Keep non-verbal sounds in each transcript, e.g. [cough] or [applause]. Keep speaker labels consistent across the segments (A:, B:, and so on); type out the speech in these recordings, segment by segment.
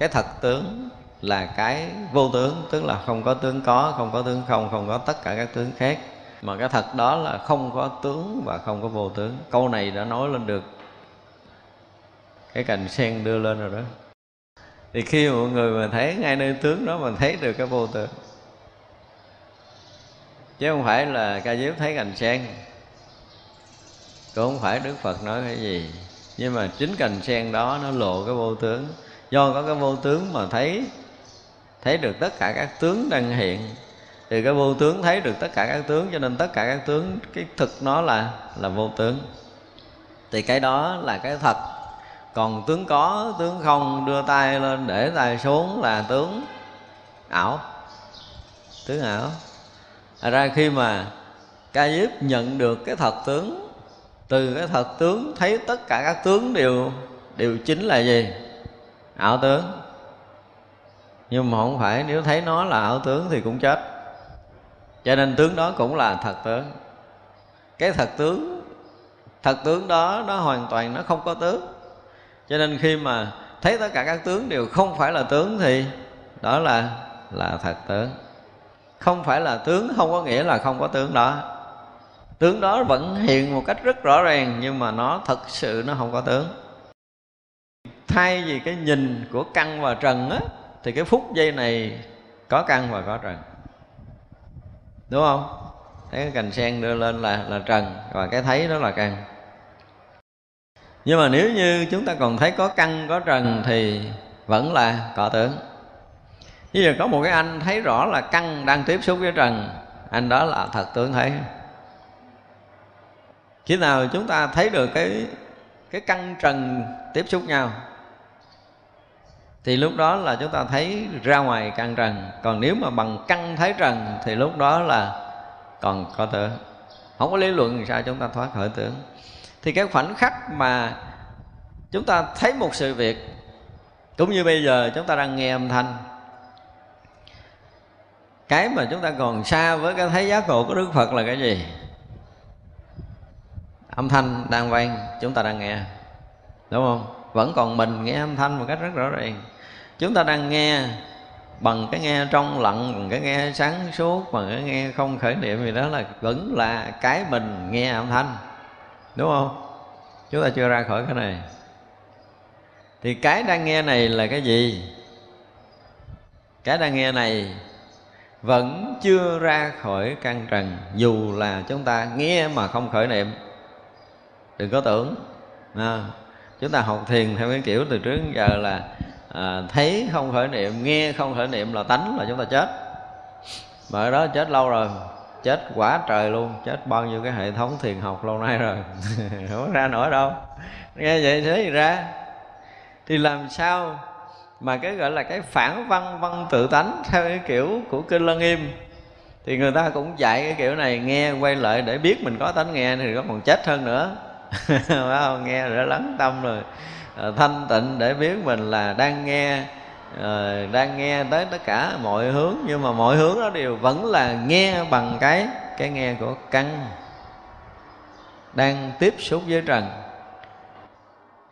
A: cái thật tướng là cái vô tướng, tức là không có tướng có, không có tướng không không có tất cả các tướng khác. Mà cái thật đó là không có tướng và không có vô tướng. Câu này đã nói lên được cái cành sen đưa lên rồi đó. Thì khi mọi người mà thấy ngay nơi tướng đó mình thấy được cái vô tướng, chứ không phải là ca diếp thấy cành sen, cũng không phải đức phật nói cái gì. Nhưng mà chính cành sen đó nó lộ cái vô tướng do có cái vô tướng mà thấy thấy được tất cả các tướng đang hiện. Thì cái vô tướng thấy được tất cả các tướng, cho nên tất cả các tướng, cái thực nó là là vô tướng. Thì cái đó là cái thật. Còn tướng có, tướng không, đưa tay lên để tay xuống là tướng ảo. Tướng ảo. Thật ra khi mà ca diếp nhận được cái thật tướng, từ cái thật tướng thấy tất cả các tướng đều đều chính là gì? Ảo tướng. Nhưng mà không phải, nếu thấy nó là ảo tướng thì cũng chết. Cho nên tướng đó cũng là thật tướng. Cái thật tướng thật tướng đó, nó hoàn toàn nó không có tướng. Cho nên khi mà thấy tất cả các tướng đều không phải là tướng thì đó là là thật tướng. Không phải là tướng không có nghĩa là không có tướng đó. Tướng đó vẫn hiện một cách rất rõ ràng nhưng mà nó thật sự nó không có tướng thay vì cái nhìn của căn và trần á, thì cái phút giây này có căn và có trần. Đúng không? Thấy cái cành sen đưa lên là là trần và cái thấy đó là căn. Nhưng mà nếu như chúng ta còn thấy có căn, có trần thì vẫn là cọ tưởng. Bây giờ có một cái anh thấy rõ là căn đang tiếp xúc với trần, Anh đó là thật tướng thấy. Khi nào chúng ta thấy được cái cái căn trần tiếp xúc nhau thì lúc đó là chúng ta thấy ra ngoài căn trần, còn nếu mà bằng căn thấy trần thì lúc đó là còn có tưởng không có lý luận sao chúng ta thoát khỏi tưởng thì cái khoảnh khắc mà chúng ta thấy một sự việc, cũng như bây giờ chúng ta đang nghe âm thanh, cái mà chúng ta còn xa với cái thấy giác ngộ của đức phật là cái gì? Âm thanh đang vang, chúng ta đang nghe, đúng không? Vẫn còn mình nghe âm thanh một cách rất rõ ràng. Chúng ta đang nghe bằng cái nghe trong lặng bằng cái nghe sáng suốt bằng cái nghe không khởi niệm gì đó là vẫn là cái mình nghe âm thanh. Đúng không? Chúng ta chưa ra khỏi cái này. Thì cái đang nghe này là cái gì? Cái đang nghe này vẫn chưa ra khỏi căn trần dù là chúng ta nghe mà không khởi niệm. Đừng có tưởng. À, chúng ta học thiền theo cái kiểu từ trước đến giờ là à, thấy không khởi niệm nghe không khởi niệm là tánh là chúng ta chết. Mà ở đó chết lâu rồi chết quả trời luôn chết bao nhiêu cái hệ thống thiền học lâu nay rồi. [laughs] Không ra nổi đâu. Nghe vậy thế thì ra. Thì làm sao mà cái gọi là cái phản văn văn tự tánh theo cái kiểu của kinh lân nghiêm thì người ta cũng dạy cái kiểu này nghe quay lại để biết mình có tánh nghe thì nó còn chết hơn nữa. [laughs] phải không? Nghe rồi lắng tâm rồi. Ờ, thanh tịnh để biết mình là đang nghe ờ, đang nghe tới tất cả mọi hướng, nhưng mà mọi hướng đó đều vẫn là nghe bằng cái cái nghe của căn đang tiếp xúc với trần.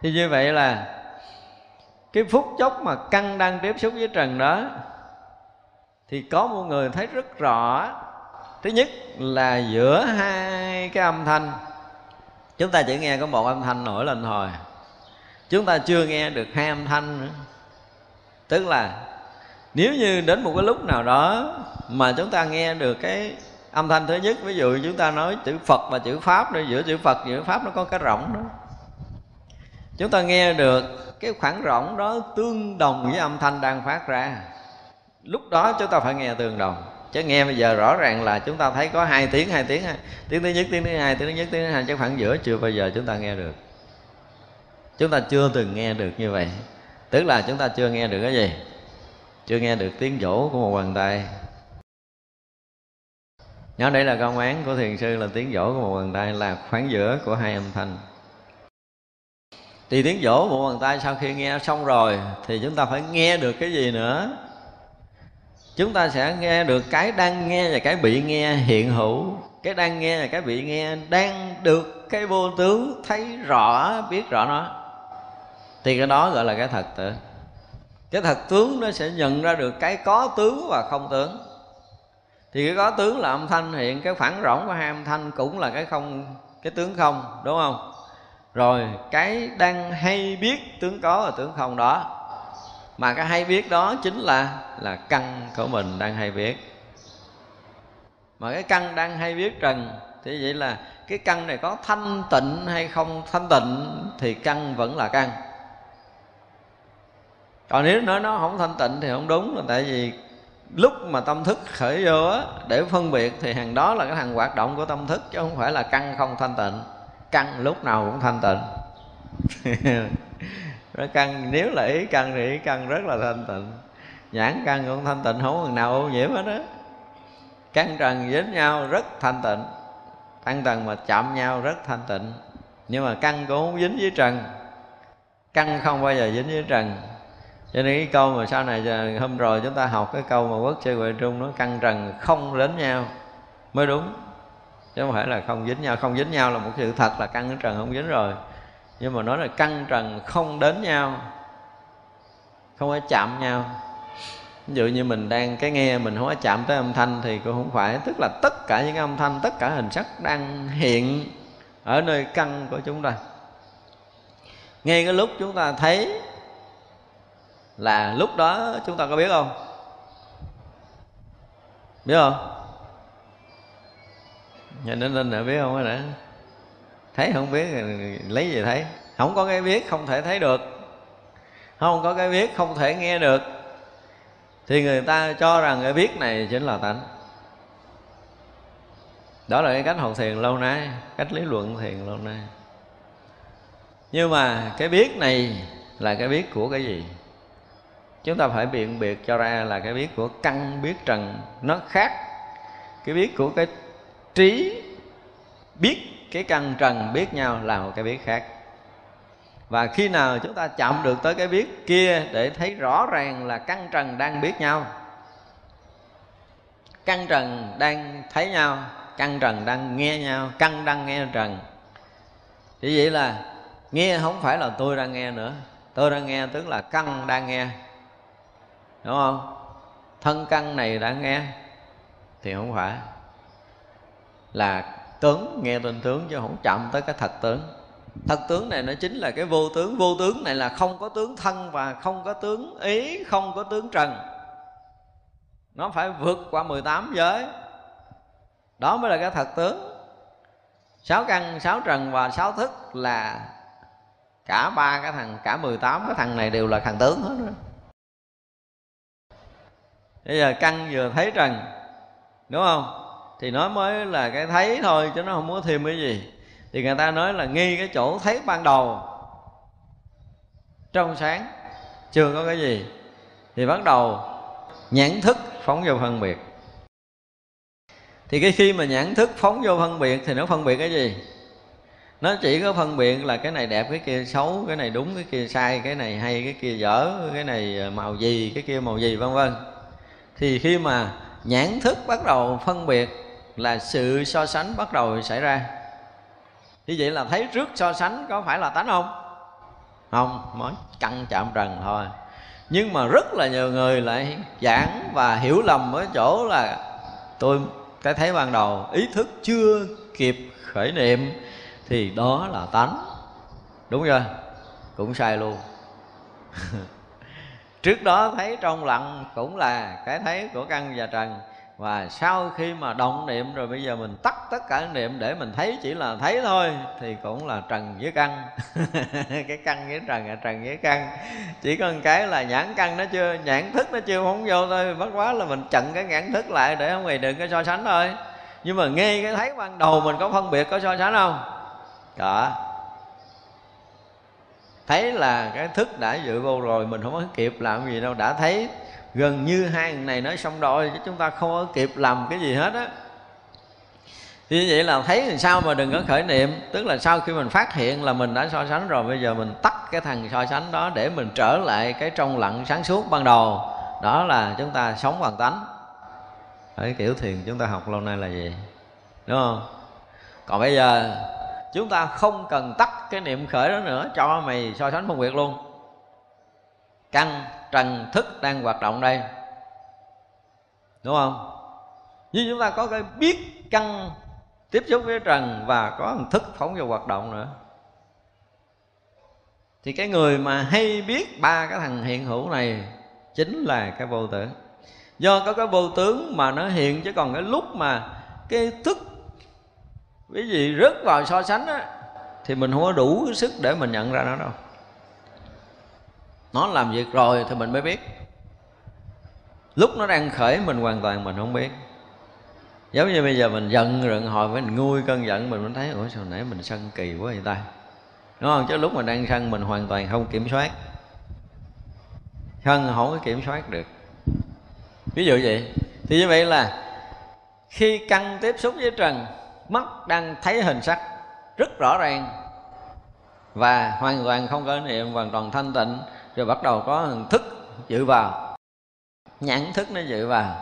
A: Thì như vậy là cái phút chốc mà căn đang tiếp xúc với trần đó, thì có một người thấy rất rõ. Thứ nhất là giữa hai cái âm thanh chúng ta chỉ nghe có một âm thanh nổi lên thôi. Chúng ta chưa nghe được hai âm thanh nữa. Tức là, nếu như đến một cái lúc nào đó mà chúng ta nghe được cái âm thanh thứ nhất, ví dụ chúng ta nói chữ phật và chữ pháp đi, giữa chữ phật và chữ pháp nó có cái rỗng đó. Chúng ta nghe được cái khoảng rỗng đó tương đồng với âm thanh đang phát ra. Lúc đó chúng ta phải nghe tương đồng chứ nghe bây giờ rõ ràng là chúng ta thấy có hai tiếng hai tiếng tiếng thứ nhất, tiếng thứ hai, tiếng thứ nhất, tiếng thứ hai chứ khoảng giữa chưa bao giờ chúng ta nghe được. Chúng ta chưa từng nghe được như vậy. Tức là chúng ta chưa nghe được cái gì? Chưa nghe được tiếng vỗ của một bàn tay. Nhớ đây là công án của thiền sư là tiếng vỗ của một bàn tay là khoảng giữa của hai âm thanh. Thì tiếng vỗ một bàn tay sau khi nghe xong rồi thì chúng ta phải nghe được cái gì nữa? Chúng ta sẽ nghe được cái đang nghe và cái bị nghe hiện hữu. Cái đang nghe và cái bị nghe đang được cái vô tướng thấy rõ, biết rõ nó. Thì cái đó gọi là cái thật tử cái thật tướng nó sẽ nhận ra được cái có tướng và không tướng. Thì cái có tướng là âm thanh hiện, cái phản rỗng của hai âm thanh cũng là cái không, cái tướng không, đúng không? Rồi, cái đang hay biết tướng có và tướng không đó mà cái hay biết đó chính là là căn của mình đang hay biết. Mà cái căn đang hay biết trần thì vậy là cái căn này có thanh tịnh hay không thanh tịnh thì căn vẫn là căn. Còn nếu nói nó không thanh tịnh thì không đúng là tại vì lúc mà tâm thức khởi vô á, để phân biệt thì hàng đó là cái thằng hoạt động của tâm thức, chứ không phải là căn không thanh tịnh. Căn lúc nào cũng thanh tịnh. [laughs] nó căn nếu là ý căn thì ý căn rất là thanh tịnh. Nhãn căn cũng thanh tịnh, không còn nào ô nhiễm hết đó căn trần dính nhau rất thanh tịnh. Tăng trần mà chạm nhau rất thanh tịnh. Nhưng mà căn cũng không dính với trần. Căn không bao giờ dính với trần. Cho nên cái câu mà sau này hôm rồi chúng ta học cái câu mà quốc sư huệ trung nó căn trần không đến nhau. Mới đúng. Chứ không phải là không dính nhau. Không dính nhau là một sự thật là căn trần không dính rồi nhưng mà nói là căng trần không đến nhau, không phải chạm nhau. Ví dụ như mình đang, cái nghe mình không có chạm tới âm thanh thì cũng không phải. Tức là tất cả những âm thanh, tất cả hình sắc đang hiện ở nơi căn của chúng ta. Ngay cái lúc chúng ta thấy là lúc đó chúng ta có biết không? Biết không? Nhà nên nên là biết không? Đó thấy không biết, lấy gì thấy? Không có cái biết không thể thấy được. Không có cái biết không thể nghe được. Thì người ta cho rằng cái biết này chính là tánh. Đó là cái cách học thiền lâu nay, cách lý luận thiền lâu nay. Nhưng mà cái biết này là cái biết của cái gì? Chúng ta phải biện biệt cho ra là cái biết của căn, biết trần. Nó khác cái biết của cái trí, biết cái căn trần biết nhau là một cái biết khác. Và khi nào chúng ta chạm được tới cái biết kia để thấy rõ ràng là căn trần đang biết nhau, căn trần đang thấy nhau, căn trần đang nghe nhau, căn đang nghe trần, thì vậy là nghe không phải là tôi đang nghe nữa. Tôi đang nghe tức là căn đang nghe, đúng không? Thân căn này đang nghe thì không phải là tướng, nghe tên tướng chứ không chậm tới cái thật tướng. Thật tướng này nó chính là cái vô tướng. Vô tướng này là không có tướng thân và không có tướng ý, không có tướng trần. Nó phải vượt qua 18 giới. Đó mới là cái thật tướng. Sáu căn, sáu trần và sáu thức là cả ba cái thằng, cả 18 cái thằng này đều là thằng tướng hết rồi. Bây giờ căn vừa thấy trần, đúng không? Thì nó mới là cái thấy thôi, chứ nó không có thêm cái gì. Thì người ta nói là nghi cái chỗ thấy ban đầu. Trong sáng, chưa có cái gì. Thì bắt đầu, nhãn thức phóng vô phân biệt. Thì cái khi mà nhãn thức phóng vô phân biệt thì nó phân biệt cái gì? Nó chỉ có phân biệt là cái này đẹp, cái kia xấu, cái này đúng, cái kia sai, cái này hay, cái kia dở, cái này ờ, màu gì, cái kia màu gì, vân vân. Thì khi mà nhãn thức bắt đầu phân biệt là sự so sánh bắt đầu xảy ra. Như vậy là thấy trước so sánh có phải là tánh không? Không, mới căng chạm trần thôi. Nhưng mà rất là nhiều người lại giảng và hiểu lầm ở chỗ là tôi cái thấy ban đầu ý thức chưa kịp khởi niệm thì đó là tánh. Đúng chưa? Cũng sai luôn. [laughs] Trước đó thấy trong lặng cũng là cái thấy của căn và trần và sau khi mà động niệm rồi bây giờ mình tắt tất cả niệm để mình thấy chỉ là thấy thôi, thì cũng là trần với căn. [laughs] Cái căn với trần là trần với căn. Chỉ cần cái là nhãn căn nó chưa, nhãn thức nó chưa phóng vô thôi. Bất quá là mình chặn cái nhãn thức lại để không người đừng có so sánh thôi. Nhưng mà nghe cái thấy ban đầu mình có phân biệt có so sánh không? Đó thấy là cái thức đã dự vô rồi, mình không có kịp làm gì đâu. Đã thấy gần như hai người này nói xong rồi, chứ chúng ta không có kịp làm cái gì hết á. Như vậy là thấy làm sao mà đừng có khởi niệm. Tức là sau khi mình phát hiện là mình đã so sánh rồi, bây giờ mình tắt cái thằng so sánh đó để mình trở lại cái trong lặng sáng suốt ban đầu. Đó là chúng ta sống bằng tánh. Cái kiểu thiền chúng ta học lâu nay là gì? Đúng không? Còn bây giờ, chúng ta không cần tắt cái niệm khởi đó nữa, cho mày so sánh phân biệt luôn căn trần thức đang hoạt động đây. Đúng không? Như chúng ta có cái biết căn tiếp xúc với trần và có một thức phóng vào hoạt động nữa. Thì cái người mà hay biết ba cái thằng hiện hữu này chính là cái vô tướng do có cái vô tướng mà nó hiện, chứ còn cái lúc mà cái thức quý gì rớt vào so sánh á, thì mình không có đủ cái sức để mình nhận ra nó đâu nó làm việc rồi thì mình mới biết. Lúc nó đang khởi, mình hoàn toàn mình không biết. Giống như bây giờ mình giận rồi hồi với mình nguôi cơn giận, mình mới thấy, ủa, sao nãy mình sân kỳ quá vậy ta? Đúng không? Chứ lúc mình đang sân, mình hoàn toàn không kiểm soát. Sân không có kiểm soát được. Ví dụ vậy, thì như vậy là khi căn tiếp xúc với trần, mắt đang thấy hình sắc rất rõ ràng và hoàn toàn không có niệm hoàn toàn thanh tịnh rồi bắt đầu có hình thức dự vào. Nhãn thức nó dự vào.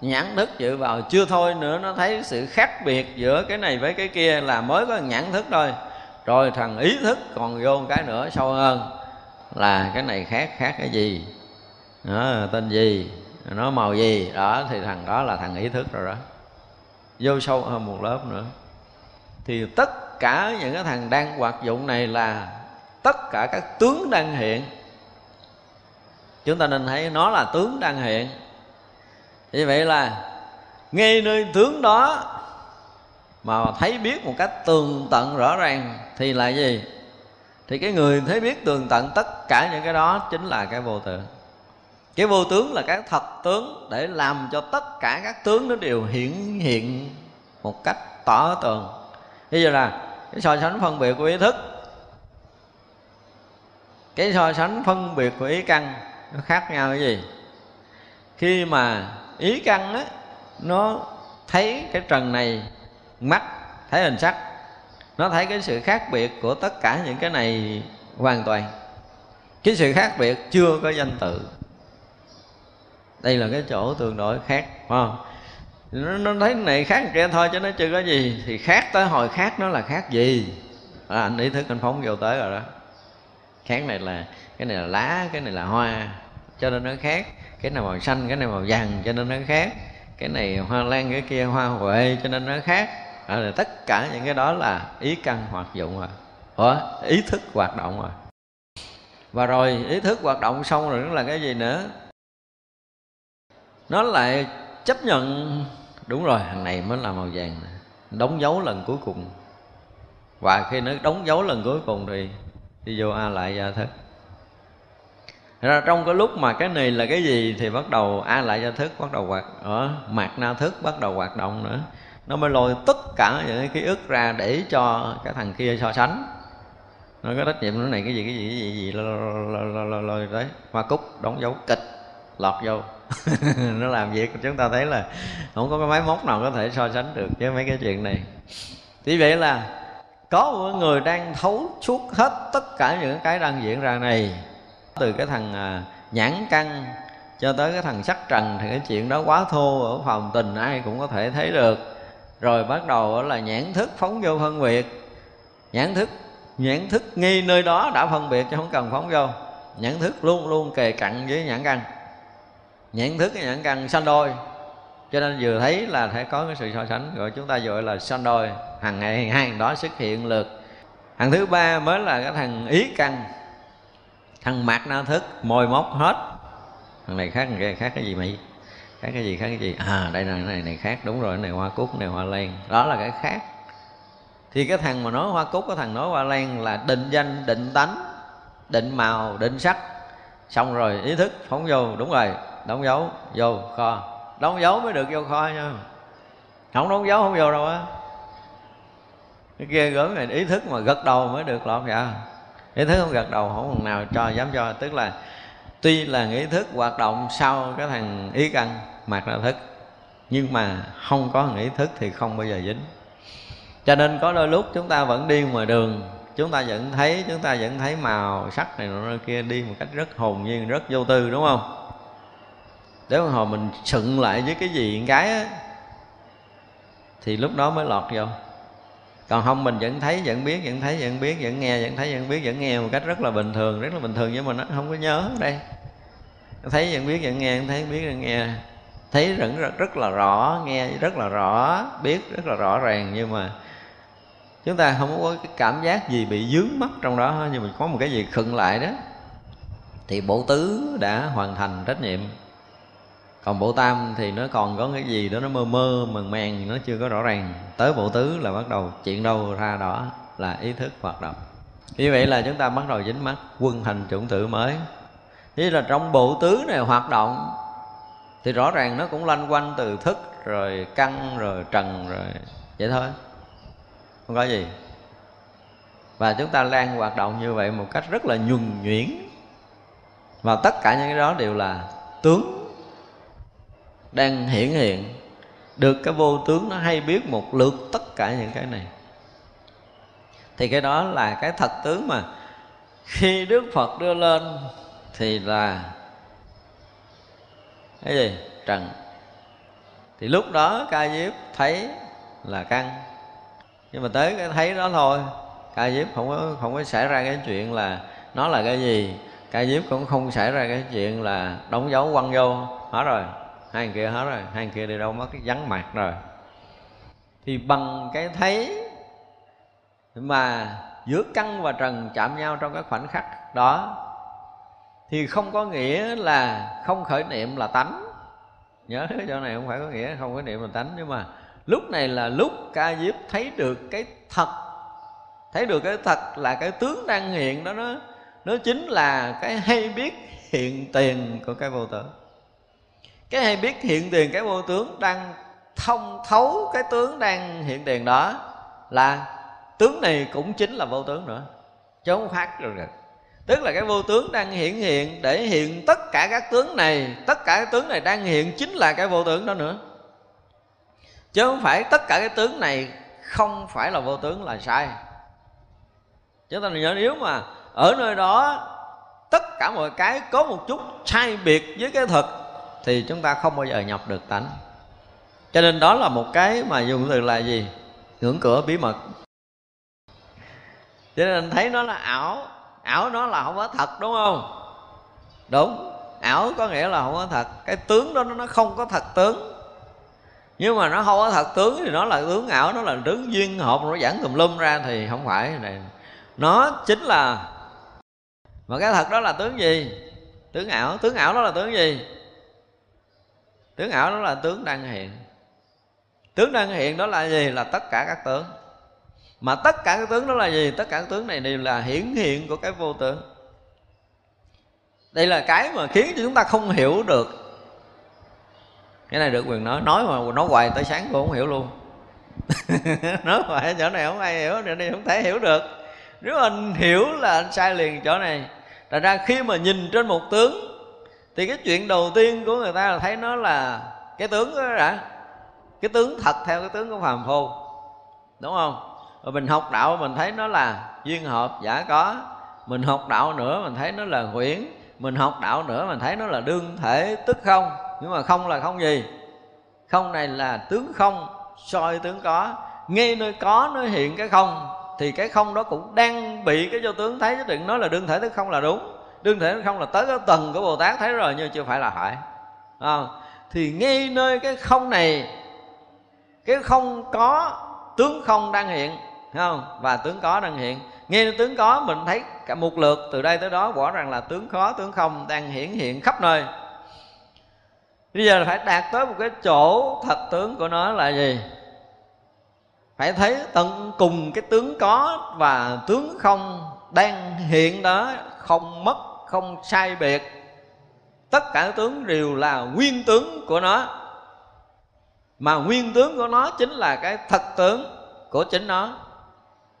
A: Nhãn thức dự vào. Chưa thôi nữa nó thấy sự khác biệt giữa cái này với cái kia là mới có nhãn thức thôi. Rồi thằng ý thức còn vô một cái nữa sâu hơn là cái này khác khác cái gì? Đó, tên gì? Nó màu gì? Đó thì thằng đó là thằng ý thức rồi đó. Vô sâu hơn một lớp nữa. Thì tất cả những cái thằng đang hoạt dụng này là tất cả các tướng đang hiện chúng ta nên thấy nó là tướng đang hiện. Như vậy là ngay nơi tướng đó mà thấy biết một cách tường tận rõ ràng thì là gì? Thì cái người thấy biết tường tận tất cả những cái đó chính là cái vô tượng cái vô tướng là cái thật tướng để làm cho tất cả các tướng nó đều hiển hiện một cách tỏ tường. Bây giờ là cái so sánh phân biệt của ý thức. Cái so sánh phân biệt của ý căn nó khác nhau cái gì? Khi mà ý căn á nó thấy cái trần này mắt thấy hình sắc nó thấy cái sự khác biệt của tất cả những cái này hoàn toàn. Cái sự khác biệt chưa có danh tự. Đây là cái chỗ tương đối khác phải không? Nó, nó thấy này khác kia thôi chứ nó chưa có gì. Thì khác tới hồi khác nó là khác gì? À, anh ý thức anh phóng vô tới rồi đó. Khác này là cái này là lá cái này là hoa cho nên nó khác. Cái này màu xanh cái này màu vàng cho nên nó khác. Cái này hoa lan cái kia hoa huệ cho nên nó khác. À, là tất cả những cái đó là ý căn hoạt dụng rồi. Ủa, ý thức hoạt động rồi. Và rồi ý thức hoạt động xong rồi nó là cái gì nữa? Nó lại chấp nhận. Đúng rồi thằng này mới là màu vàng đóng dấu lần cuối cùng. Và khi nó đóng dấu lần cuối cùng thì đi vô a lại gia thức ra trong cái lúc mà cái này là cái gì thì bắt đầu a lại gia thức bắt đầu hoạt ở mạc na thức bắt đầu hoạt động nữa. Nó mới lôi tất cả những cái ký ức ra để cho cái thằng kia so sánh. Nó có trách nhiệm nó này cái gì cái gì cái gì cái gì, lôi đấy hoa cúc đóng dấu, kịch, lọt vô. [laughs] Nó làm việc, chúng ta thấy là không có cái máy móc nào có thể so sánh được với mấy cái chuyện này. Thì vậy là có một người đang thấu suốt hết tất cả những cái đang diễn ra này từ cái thằng à, nhãn căn cho tới cái thằng sắc trần thì cái chuyện đó quá thô ở phòng tình ai cũng có thể thấy được. Rồi bắt đầu là nhãn thức phóng vô phân biệt. Nhãn thức nhãn thức nghi nơi đó đã phân biệt chứ không cần phóng vô. Nhãn thức luôn luôn kề cận với nhãn căn nhãn thức nhãn căn sanh đôi. Cho nên vừa thấy là phải có cái sự so sánh. Rồi chúng ta gọi là sanh đôi. Hàng ngày hai hàng đó xuất hiện lượt. Hàng thứ ba mới là cái thằng ý căn thằng mạc na thức, môi móc hết. Thằng này khác thằng kia khác cái gì mày? Khác cái gì, khác cái gì? À đây là này này khác. Đúng rồi, cái này hoa cúc này hoa lan. Đó là cái khác. Thì cái thằng mà nói hoa cúc, cái thằng nói hoa lan là định danh, định tánh, định màu, định sắc. Xong rồi, ý thức, phóng vô. Đúng rồi, đóng dấu, vô, kho. Đóng dấu mới được vô kho nha. Không đóng dấu, không vô đâu á. Cái kia gớm này, ý thức mà gật đầu mới được lọt dạ ý thức không gật đầu, không còn nào cho, dám cho. Tức là, tuy là ý thức hoạt động sau cái thằng ý căn mặt ra thức. Nhưng mà không có thằng ý thức thì không bao giờ dính. Cho nên có đôi lúc chúng ta vẫn đi ngoài đường, chúng ta vẫn thấy, chúng ta vẫn thấy màu sắc này nọ kia đi một cách rất hồn nhiên, rất vô tư, đúng không? Nếu hồi mình sựng lại với cái gì cái á, thì lúc đó mới lọt vô còn không mình vẫn thấy vẫn biết vẫn thấy vẫn biết vẫn nghe vẫn thấy vẫn biết vẫn nghe một cách rất là bình thường rất là bình thường nhưng mà nó không có nhớ đây. Thấy vẫn biết vẫn nghe thấy biết vẫn nghe. Thấy rất, rất rất là rõ nghe rất là rõ biết rất là rõ ràng nhưng mà chúng ta không có cái cảm giác gì bị dướng mắt trong đó nhưng mà có một cái gì khựng lại đó thì bộ tứ đã hoàn thành trách nhiệm còn bộ tam thì nó còn có cái gì đó nó mơ mơ, màng màng, nó chưa có rõ ràng. Tới bộ tứ là bắt đầu chuyện đâu ra đó là ý thức hoạt động. Như vậy là chúng ta bắt đầu dính mắt, quân hành chủng tử mới. Thế là trong bộ tứ này hoạt động, Thì rõ ràng nó cũng lanh quanh từ thức, Rồi căn, rồi trần, rồi Vậy thôi. Không có gì. Và chúng ta lan hoạt động như vậy Một cách rất là nhuần nhuyễn. Và tất cả những cái đó đều là tướng đang hiển hiện. Được cái vô tướng nó hay biết một lượt tất cả những cái này. Thì cái đó là cái thật tướng mà. Khi Đức Phật đưa lên thì là cái gì? Trần. Thì lúc đó ca diếp thấy là căn nhưng mà tới cái thấy đó thôi. Ca diếp không có không có xảy ra cái chuyện là nó là cái gì? Ca diếp cũng không xảy ra cái chuyện là đóng dấu quăng vô. Hết rồi hai người kia hết rồi, hai người kia đi đâu mất cái vắng mặt rồi. Thì bằng cái thấy mà giữa căn và trần chạm nhau trong cái khoảnh khắc đó, thì không có nghĩa là không khởi niệm là tánh. Nhớ chỗ này không phải có nghĩa không khởi niệm là tánh, nhưng mà lúc này là lúc ca diếp thấy được cái thật, thấy được cái thật là cái tướng đang hiện đó, nó nó chính là cái hay biết hiện tiền của cái vô tướng cái hay biết hiện tiền cái vô tướng đang thông thấu cái tướng đang hiện tiền đó là tướng này cũng chính là vô tướng nữa. Chứ không khác được rồi. Tức là cái vô tướng đang hiện hiện để hiện tất cả các tướng này, tất cả các tướng này đang hiện chính là cái vô tướng đó nữa. Chứ không phải tất cả cái tướng này không phải là vô tướng là sai. Chúng ta nhớ nếu mà ở nơi đó tất cả mọi cái có một chút sai biệt với cái thực thì chúng ta không bao giờ nhập được tánh. Cho nên đó là một cái mà dùng từ là gì? Ngưỡng cửa bí mật. Cho nên thấy nó là ảo. Ảo nó là không có thật, đúng không? Đúng. Ảo có nghĩa là không có thật. Cái tướng đó, nó không có thật tướng. Nhưng mà nó không có thật tướng thì nó là tướng ảo, nó là tướng duyên hợp, nó giảng tùm lum ra thì không phải. Này, nó chính là mà cái thật đó là tướng gì? Tướng ảo. Tướng ảo đó là tướng gì? Tướng ảo đó là tướng đang hiện. Tướng đang hiện đó là gì? Là tất cả các tướng. Mà tất cả các tướng đó là gì? Tất cả các tướng này đều là hiển hiện của cái vô tướng. Đây là cái mà khiến cho chúng ta không hiểu được. Cái này được quyền nói. Nói mà nói hoài tới sáng cũng không hiểu luôn. [laughs] Nói hoài chỗ này không ai hiểu, chỗ này không thể hiểu được. Nếu anh hiểu là anh sai liền chỗ này Thật ra khi mà nhìn trên một tướng thì cái chuyện đầu tiên của người ta là thấy nó là Cái tướng đó đã. Cái tướng thật theo cái tướng của phàm phu. Đúng không? rồi mình học đạo mình thấy nó là duyên hợp, giả có. Mình học đạo nữa mình thấy nó là huyễn mình học đạo nữa mình thấy nó là đương thể, tức không. Nhưng mà không là không gì. Không này là tướng không, soi tướng có. Ngay nơi có nó hiện cái không, thì cái không đó cũng đang bị cái vô tướng thấy. Chứ đừng nói là đương thể, tức không là đúng đương thể không là tới cái tầng của bồ tát thấy rồi nhưng chưa phải là phải. À, thì ngay nơi cái không này cái không có tướng không đang hiện không? Và tướng có đang hiện. Nghe tướng có mình thấy cả một lượt từ đây tới đó rõ ràng là tướng khó tướng không đang hiển hiện khắp nơi. Bây giờ là phải đạt tới một cái chỗ thật tướng của nó là gì? Phải thấy tận cùng cái tướng có và tướng không đang hiện đó không mất không sai biệt. Tất cả tướng đều là nguyên tướng của nó. Mà nguyên tướng của nó chính là cái thật tướng của chính nó.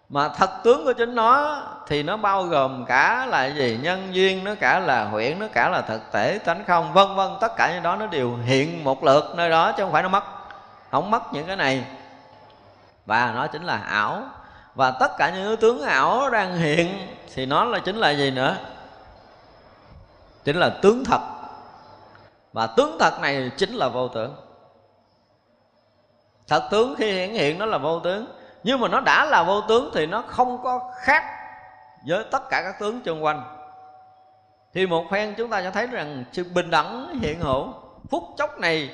A: Mà thật tướng của chính nó thì nó bao gồm cả là gì? Nhân duyên, nó cả là huyễn, nó cả là thực thể, tánh không, vân vân. Tất cả những đó nó đều hiện một lượt nơi đó chứ không phải nó mất. Không mất những cái này. Và nó chính là ảo. Và tất cả những tướng ảo đang hiện thì nó là chính là gì nữa? Chính là tướng thật. Và tướng thật này chính là vô tướng. Thật tướng khi hiển hiện nó là vô tướng. Nhưng mà nó đã là vô tướng thì nó không có khác với tất cả các tướng xung quanh. Thì một phen chúng ta sẽ thấy rằng sự bình đẳng hiện hữu, phút chốc này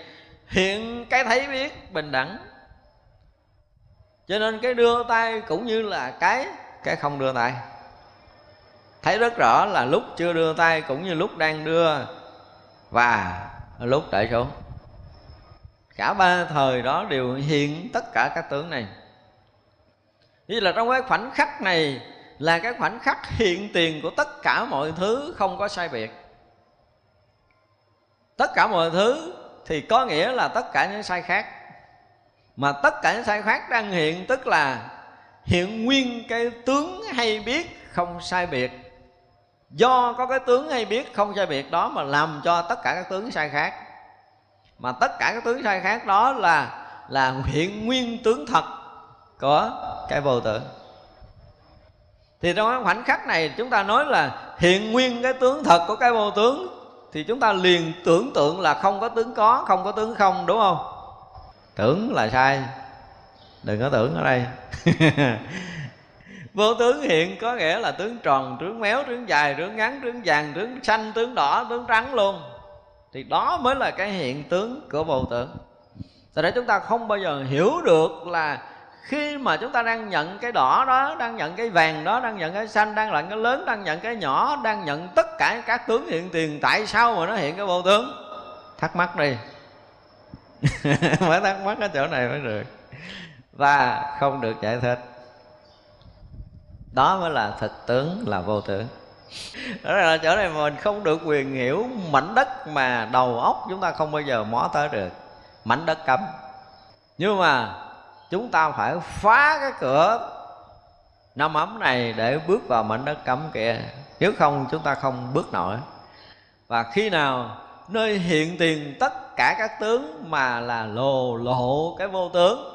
A: hiện cái thấy biết bình đẳng. Cho nên cái đưa tay cũng như là cái cái không đưa tay thấy rất rõ là lúc chưa đưa tay cũng như lúc đang đưa. Và lúc để xuống. Cả ba thời đó đều hiện tất cả các tướng này. Như là trong cái khoảnh khắc này là cái khoảnh khắc hiện tiền của tất cả mọi thứ không có sai biệt. Tất cả mọi thứ thì có nghĩa là tất cả những sai khác. Mà tất cả những sai khác đang hiện tức là hiện nguyên cái tướng hay biết không sai biệt do có cái tướng hay biết, không sai biệt đó mà làm cho tất cả các tướng sai khác. Mà tất cả các tướng sai khác đó là là hiện nguyên tướng thật của cái vô tự. Thì trong cái khoảnh khắc này chúng ta nói là hiện nguyên cái tướng thật của cái vô tướng thì chúng ta liền tưởng tượng là không có tướng có, không có tướng không, đúng không? Tưởng là sai. Đừng có tưởng ở đây. [laughs] vô tướng hiện có nghĩa là tướng tròn, tướng méo, tướng dài, tướng ngắn, tướng vàng, tướng xanh, tướng đỏ, tướng trắng luôn. Thì đó mới là cái hiện tướng của vô tướng. Tại để chúng ta không bao giờ hiểu được là khi mà chúng ta đang nhận cái đỏ đó, đang nhận cái vàng đó, đang nhận cái xanh, đang nhận cái lớn, đang nhận cái nhỏ, đang nhận tất cả các tướng hiện tiền, tại sao mà nó hiện cái vô tướng? Thắc mắc đi. [laughs] Mới thắc mắc ở chỗ này mới được. Và không được giải thích đó mới là thực tướng, là vô tướng. Đó là chỗ này mình không được quyền hiểu mảnh đất mà đầu óc chúng ta không bao giờ mó tới được. Mảnh đất cấm. Nhưng mà chúng ta phải phá cái cửa năm ấm này để bước vào mảnh đất cấm kia. Nếu không, chúng ta không bước nổi. Và khi nào nơi hiện tiền tất cả các tướng mà là lồ lộ cái vô tướng.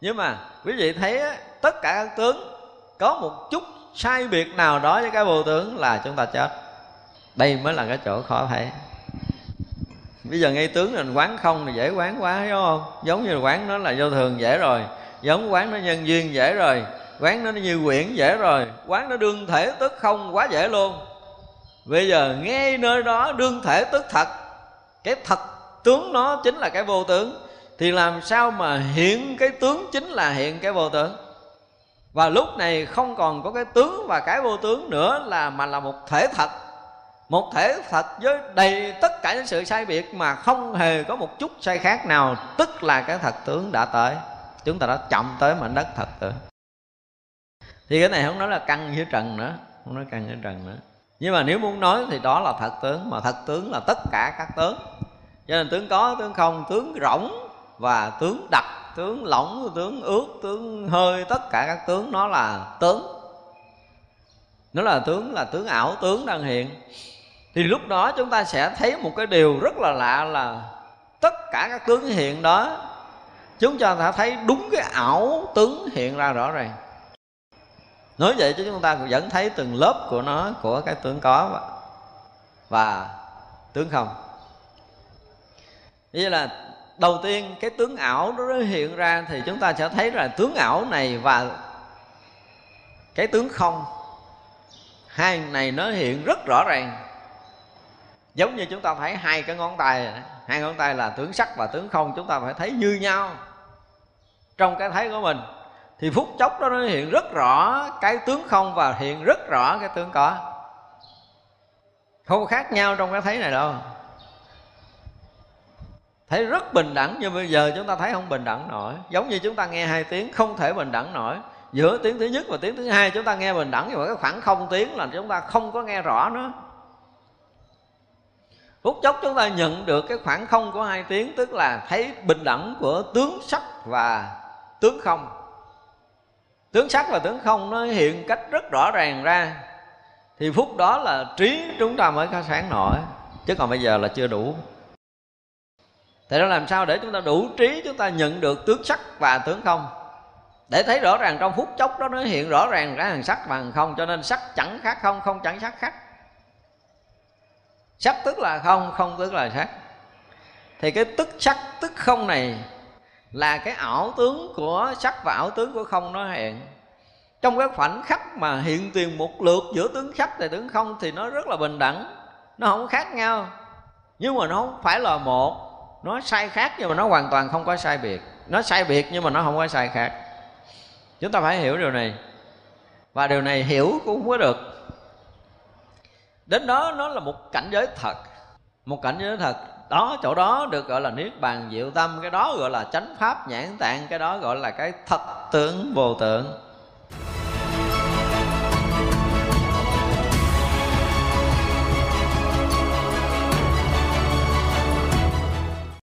A: Nhưng mà quý vị thấy tất cả các tướng có một chút sai biệt nào đó với cái vô tướng là chúng ta chết. Đây mới là cái chỗ khó thấy. Bây giờ ngay tướng mình quán không thì dễ quán quá đúng không? Giống như quán nó là vô thường dễ rồi. Giống quán nó nhân duyên dễ rồi. Quán nó như quyển dễ rồi. Quán nó đương thể tức không quá dễ luôn. Bây giờ ngay nơi đó đương thể tức thật. Cái thật tướng nó chính là cái vô tướng. Thì làm sao mà hiện cái tướng chính là hiện cái vô tướng? Và lúc này không còn có cái tướng và cái vô tướng nữa là mà là một thể thật. Một thể thật với đầy tất cả những sự sai biệt mà không hề có một chút sai khác nào, tức là cái thật tướng đã tới. Chúng ta đã chậm tới mảnh đất thật rồi. Thì cái này không nói là căn với trần nữa, không nói căn với trần nữa. Nhưng mà nếu muốn nói thì đó là thật tướng, mà thật tướng là tất cả các tướng. Cho nên tướng có, tướng không, tướng rỗng và tướng đặc tướng lỏng tướng ướt tướng hơi tất cả các tướng nó là tướng. Nó là tướng là tướng ảo tướng đang hiện. Thì lúc đó chúng ta sẽ thấy một cái điều rất là lạ là tất cả các tướng hiện đó chúng ta thấy đúng cái ảo tướng hiện ra rõ ràng. Nói vậy chứ chúng ta vẫn thấy từng lớp của nó của cái tướng có và, và tướng không. Như là đầu tiên, cái tướng ảo đó nó hiện ra thì chúng ta sẽ thấy là tướng ảo này và cái tướng không. Hai này nó hiện rất rõ ràng. Giống như chúng ta thấy hai cái ngón tay hai ngón tay là tướng sắc và tướng không, chúng ta phải thấy như nhau. Trong cái thấy của mình, thì phút chốc đó nó hiện rất rõ cái tướng không và hiện rất rõ cái tướng có. Không khác nhau trong cái thấy này đâu thấy rất bình đẳng, nhưng bây giờ chúng ta thấy không bình đẳng nổi. Giống như chúng ta nghe hai tiếng, không thể bình đẳng nổi. Giữa tiếng thứ nhất và tiếng thứ hai, chúng ta nghe bình đẳng, nhưng mà cái khoảng không tiếng là chúng ta không có nghe rõ nữa phút chốc chúng ta nhận được cái khoảng không của hai tiếng, tức là thấy bình đẳng của tướng sắc và tướng không. Tướng sắc và tướng không nó hiện cách rất rõ ràng ra. Thì phút đó là trí chúng ta mới có sáng nổi, chứ còn bây giờ là chưa đủ. Thì đó làm sao để chúng ta đủ trí chúng ta nhận được tướng sắc và tướng không? Để thấy rõ ràng trong phút chốc đó nó hiện rõ ràng ra hàng sắc và hàng không Cho nên sắc chẳng khác không, không chẳng sắc khác. Sắc tức là không, không tức là sắc Thì cái tức sắc tức không này Là cái ảo tướng của sắc và ảo tướng của không nó hiện. Trong cái khoảnh khắc mà hiện tiền một lượt giữa tướng sắc và tướng không Thì nó rất là bình đẳng nó không khác nhau. Nhưng mà nó không phải là một nó sai khác nhưng mà nó hoàn toàn không có sai biệt. Nó sai biệt nhưng mà nó không có sai khác. Chúng ta phải hiểu điều này. Và điều này hiểu cũng không có được. Đến đó nó là một cảnh giới thật. Một cảnh giới thật. Đó, chỗ đó được gọi là niết bàn diệu tâm. Cái đó gọi là chánh pháp nhãn tạng. Cái đó gọi là cái thật tướng vô tượng.